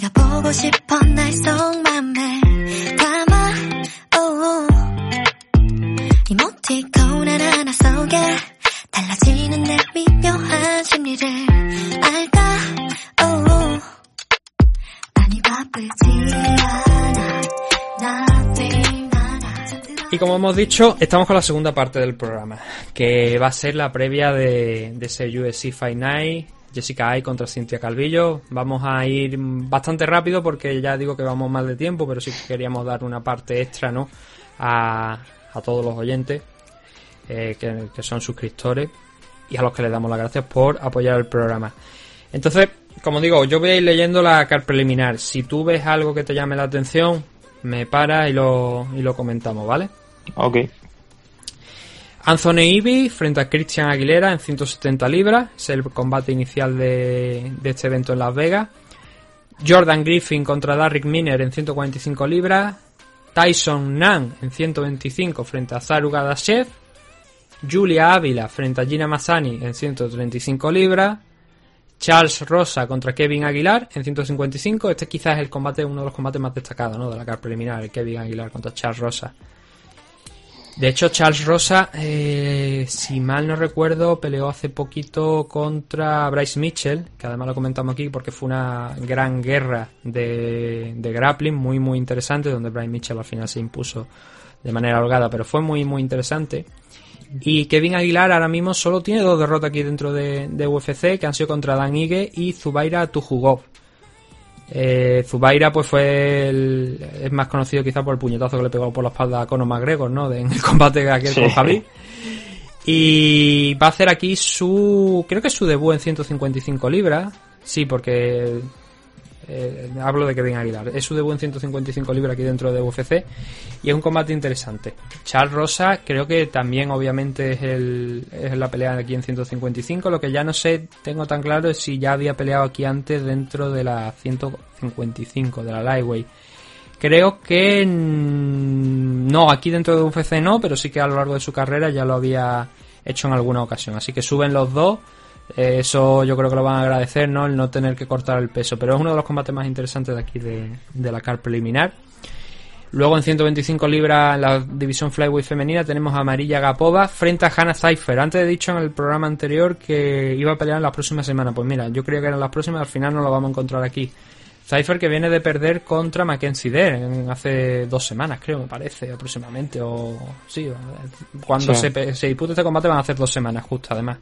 네가 보고 싶어 날 속맘에 담아 oh. 이모티콘 하나하나 속에 달라지는 내 미묘한 심리를 알까 oh. 많이 바쁘지 않아 nothing 하나 Y como hemos dicho, estamos con la segunda parte del programa, que va a ser la previa de, de ese UFC Fight Night, Jessica Ay contra Cintia Calvillo. Vamos a ir bastante rápido porque ya digo que vamos mal de tiempo, pero sí que queríamos dar una parte extra, ¿no? A, a todos los oyentes eh, que, son suscriptores y a los que les damos las gracias por apoyar el programa. Entonces, como digo, yo voy a ir leyendo la car preliminar. Si tú ves algo que te llame la atención, me paras y lo, y lo comentamos, ¿vale? Ok. Anthony Ivy frente a Christian Aguilera en 170 libras. Es el combate inicial de, este evento en Las Vegas. Jordan Griffin contra Derrick Miner en 145 libras. Tyson Nan en 125 frente a Zaru Gadashev. Julia Ávila frente a Gina Mazzani en 135 libras. Charles Rosa contra Kevin Aguilar en 155. Este quizás es el combate, uno de los combates más destacados ¿no? de la carta preliminar, el Kevin Aguilar contra Charles Rosa. De hecho, Charles Rosa, eh, si mal no recuerdo, peleó hace poquito contra Bryce Mitchell, que además lo comentamos aquí porque fue una gran guerra de, de grappling, muy muy interesante, donde Bryce Mitchell al final se impuso de manera holgada, pero fue muy muy interesante. Y Kevin Aguilar ahora mismo solo tiene dos derrotas aquí dentro de, de UFC, que han sido contra Dan Ige y Zubaira Tujugov. Eh, Zubaira pues fue el, es más conocido quizá por el puñetazo que le pegó por la espalda a Conor McGregor, ¿no? De- en el combate que aquel Sí. con Javi. Y va a hacer aquí su, creo que es su debut en 155 libras. Sí, porque eh, hablo de Kevin Aguilar. Es su debut en 155 libras aquí dentro de UFC y es un combate interesante. Charles Rosa creo que también obviamente es, el, es la pelea aquí en 155. Lo que ya no sé, tengo tan claro es si ya había peleado aquí antes dentro de la 155 de la Lightweight. Creo que no, aquí dentro de UFC no, pero sí que a lo largo de su carrera ya lo había hecho en alguna ocasión. Así que suben los dos. Eh, Eso yo creo que lo van a agradecer, ¿no? El no tener que cortar el peso. Pero es uno de los combates más interesantes de aquí de, de la car preliminar. Luego en 125 libras en la división flyweight femenina tenemos a Marilla Gapova frente a Hannah Cypher. Antes he dicho en el programa anterior que iba a pelear en las próximas semanas. Pues mira, yo creía que eran las próximas, al final no lo vamos a encontrar aquí. Cypher que viene de perder contra Mackenzie Dare en- hace dos semanas, creo, me parece, aproximadamente. O sí, cuando Sí. se, se dispute este combate van a hacer dos semanas, justo además.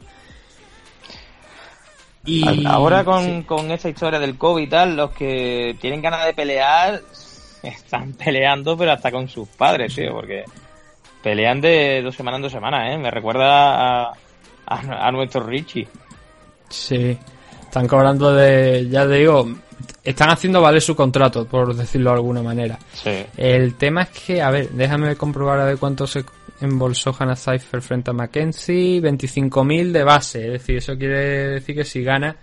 Y Ahora con, sí. con esta historia del COVID y tal, los que tienen ganas de pelear están peleando, pero hasta con sus padres, tío, porque pelean de dos semanas en dos semanas, ¿eh? Me recuerda a, a, a nuestro Richie. Sí, están cobrando de, ya te digo, están haciendo valer su contrato, por decirlo de alguna manera. Sí. El tema es que, a ver, déjame comprobar a ver cuánto se embolsó Hannah Cypher frente a Mackenzie, 25.000 de base, es decir, eso quiere decir que si gana,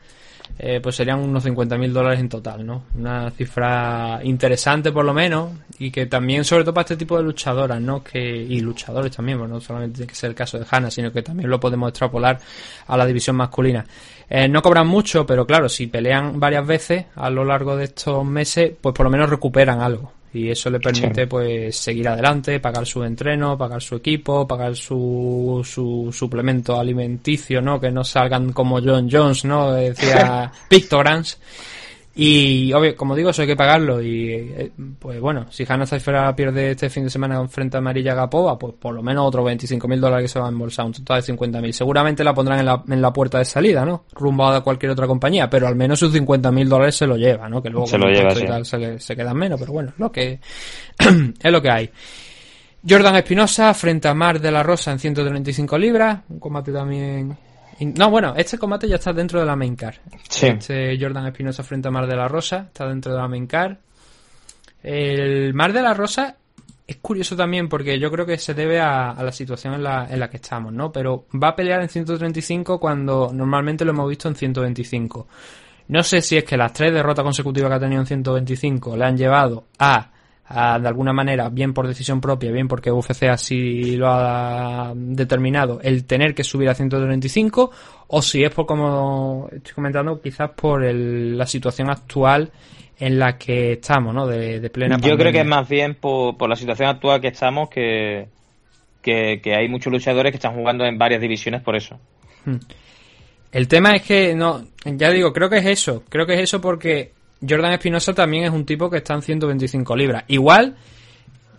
eh, pues serían unos 50.000 dólares en total, ¿no? Una cifra interesante por lo menos, y que también, sobre todo para este tipo de luchadoras, ¿no? Que, y luchadores también, pues no solamente tiene que ser el caso de Hannah, sino que también lo podemos extrapolar a la división masculina. Eh, no cobran mucho, pero claro, si pelean varias veces a lo largo de estos meses, pues por lo menos recuperan algo. Y eso le permite Sí. pues seguir adelante, pagar su entreno, pagar su equipo, pagar su, su suplemento alimenticio, ¿no? Que no salgan como John Jones, ¿no? Decía Pictograms. Y obvio, como digo, eso hay que pagarlo. Y eh, pues bueno, si Hannah Cypher pierde este fin de semana frente a Marilla Gapova, pues por lo menos otros 25.000 dólares que se van a embolsar, un total de 50.000. Seguramente la pondrán en la, en la puerta de salida, ¿no? Rumbo a cualquier otra compañía, pero al menos sus 50.000 dólares se lo lleva, ¿no? Que luego Se lo lleva, sí. tal se, le- se quedan menos, pero bueno, lo que es lo que hay. Jordan Espinosa frente a Mar de la Rosa en 135 libras, un combate también... No, bueno, este combate ya está dentro de la main card. Sí. Este Jordan Espinosa frente a Mar de la Rosa está dentro de la main card. El Mar de la Rosa es curioso también porque yo creo que se debe a, a la situación en la, en la que estamos, ¿no? Pero va a pelear en 135 cuando normalmente lo hemos visto en 125. No sé si es que las tres derrotas consecutivas que ha tenido en 125 le han llevado a de alguna manera, bien por decisión propia, bien porque UFC así lo ha determinado, el tener que subir a 135, o si es por, como estoy comentando, quizás por el- la situación actual en la que estamos, ¿no? De, de plena Yo creo que es más bien por, por la situación actual que estamos que, que, que hay muchos luchadores que están jugando en varias divisiones por eso. El tema es que, no, ya digo, creo que es eso. Creo que es eso porque Jordan Espinosa también es un tipo que está en 125 libras. Igual,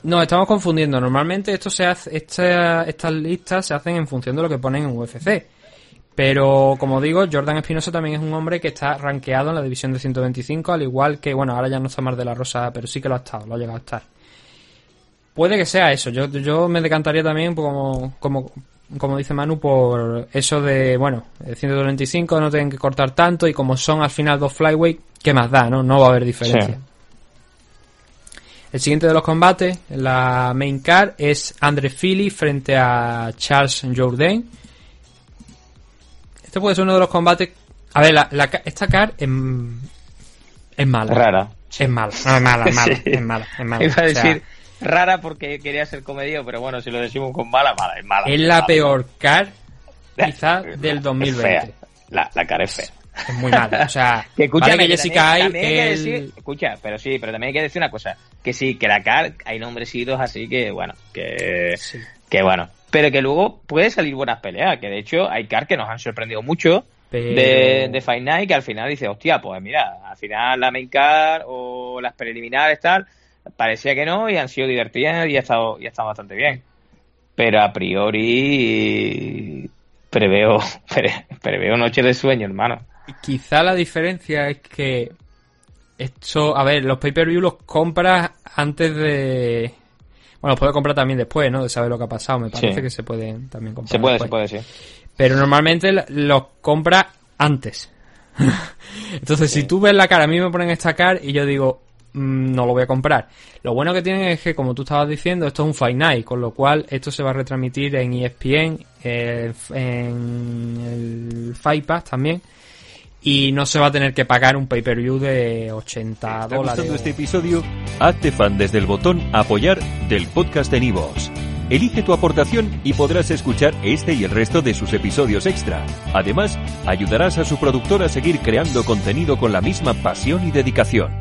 nos estamos confundiendo. Normalmente esto se hace, esta- estas listas se hacen en función de lo que ponen en UFC. Pero, como digo, Jordan Espinosa también es un hombre que está rankeado en la división de 125, al igual que, bueno, ahora ya no está más de la Rosa, pero sí que lo ha estado, lo ha llegado a estar. Puede que sea eso. Yo, yo me decantaría también como, como, como dice Manu por eso de, bueno, el 125 no tienen que cortar tanto y como son al final dos flyweight, ¿qué más da? No, no va a haber diferencia. Sí. El siguiente de los combates, la main card, es Andre Philly frente a Charles Jourdain. Este puede ser uno de los combates. A ver, la, la esta card es, es mala. Rara. Es mala. No, es mala, es mala, Sí. es mala, es mala. Iba a O sea, decir rara porque quería ser comedio, pero bueno, si lo decimos con mala, mala, es mala. es la mala. peor card quizá Es del fea. 2020. La, la cara es fea. Es muy mala. O sea, Que escúchame, vale que Jessica hay también hay que el- decir- escucha, pero sí, pero también hay que decir una cosa, que sí, que la CAR hay nombrecitos así que bueno, que Sí. que bueno, pero que luego puede salir buenas peleas, que de hecho hay CAR que nos han sorprendido mucho Pero- de, de Fight Night que al final dice, hostia, pues mira, al final la main card o las preliminares tal, parecía que no y han sido divertidas y ha estado, y ha estado bastante bien. Pero a priori preveo, pre- preveo noche de sueño, hermano. Quizá la diferencia es que esto, a ver, los pay-per-view los compras antes de... Bueno, los puedes comprar también después, ¿no? De saber lo que ha pasado. Me parece Sí. que se pueden también comprar. Se puede, se puede, sí. Pero normalmente los compras antes. Entonces, si tú ves la cara, a mí me ponen esta cara y yo digo, no lo voy a comprar. Lo bueno que tienen es que, como tú estabas diciendo, esto es un Fight Night, con lo cual esto se va a retransmitir en ESPN, eh, en el Fight Pass también. Y no se va a tener que pagar un pay-per-view de 80 ¿Te dólares. gustando este episodio? Hazte fan desde el botón Apoyar del podcast de Nivos. Elige tu aportación y podrás escuchar este y el resto de sus episodios extra. Además, ayudarás a su productor a seguir creando contenido con la misma pasión y dedicación.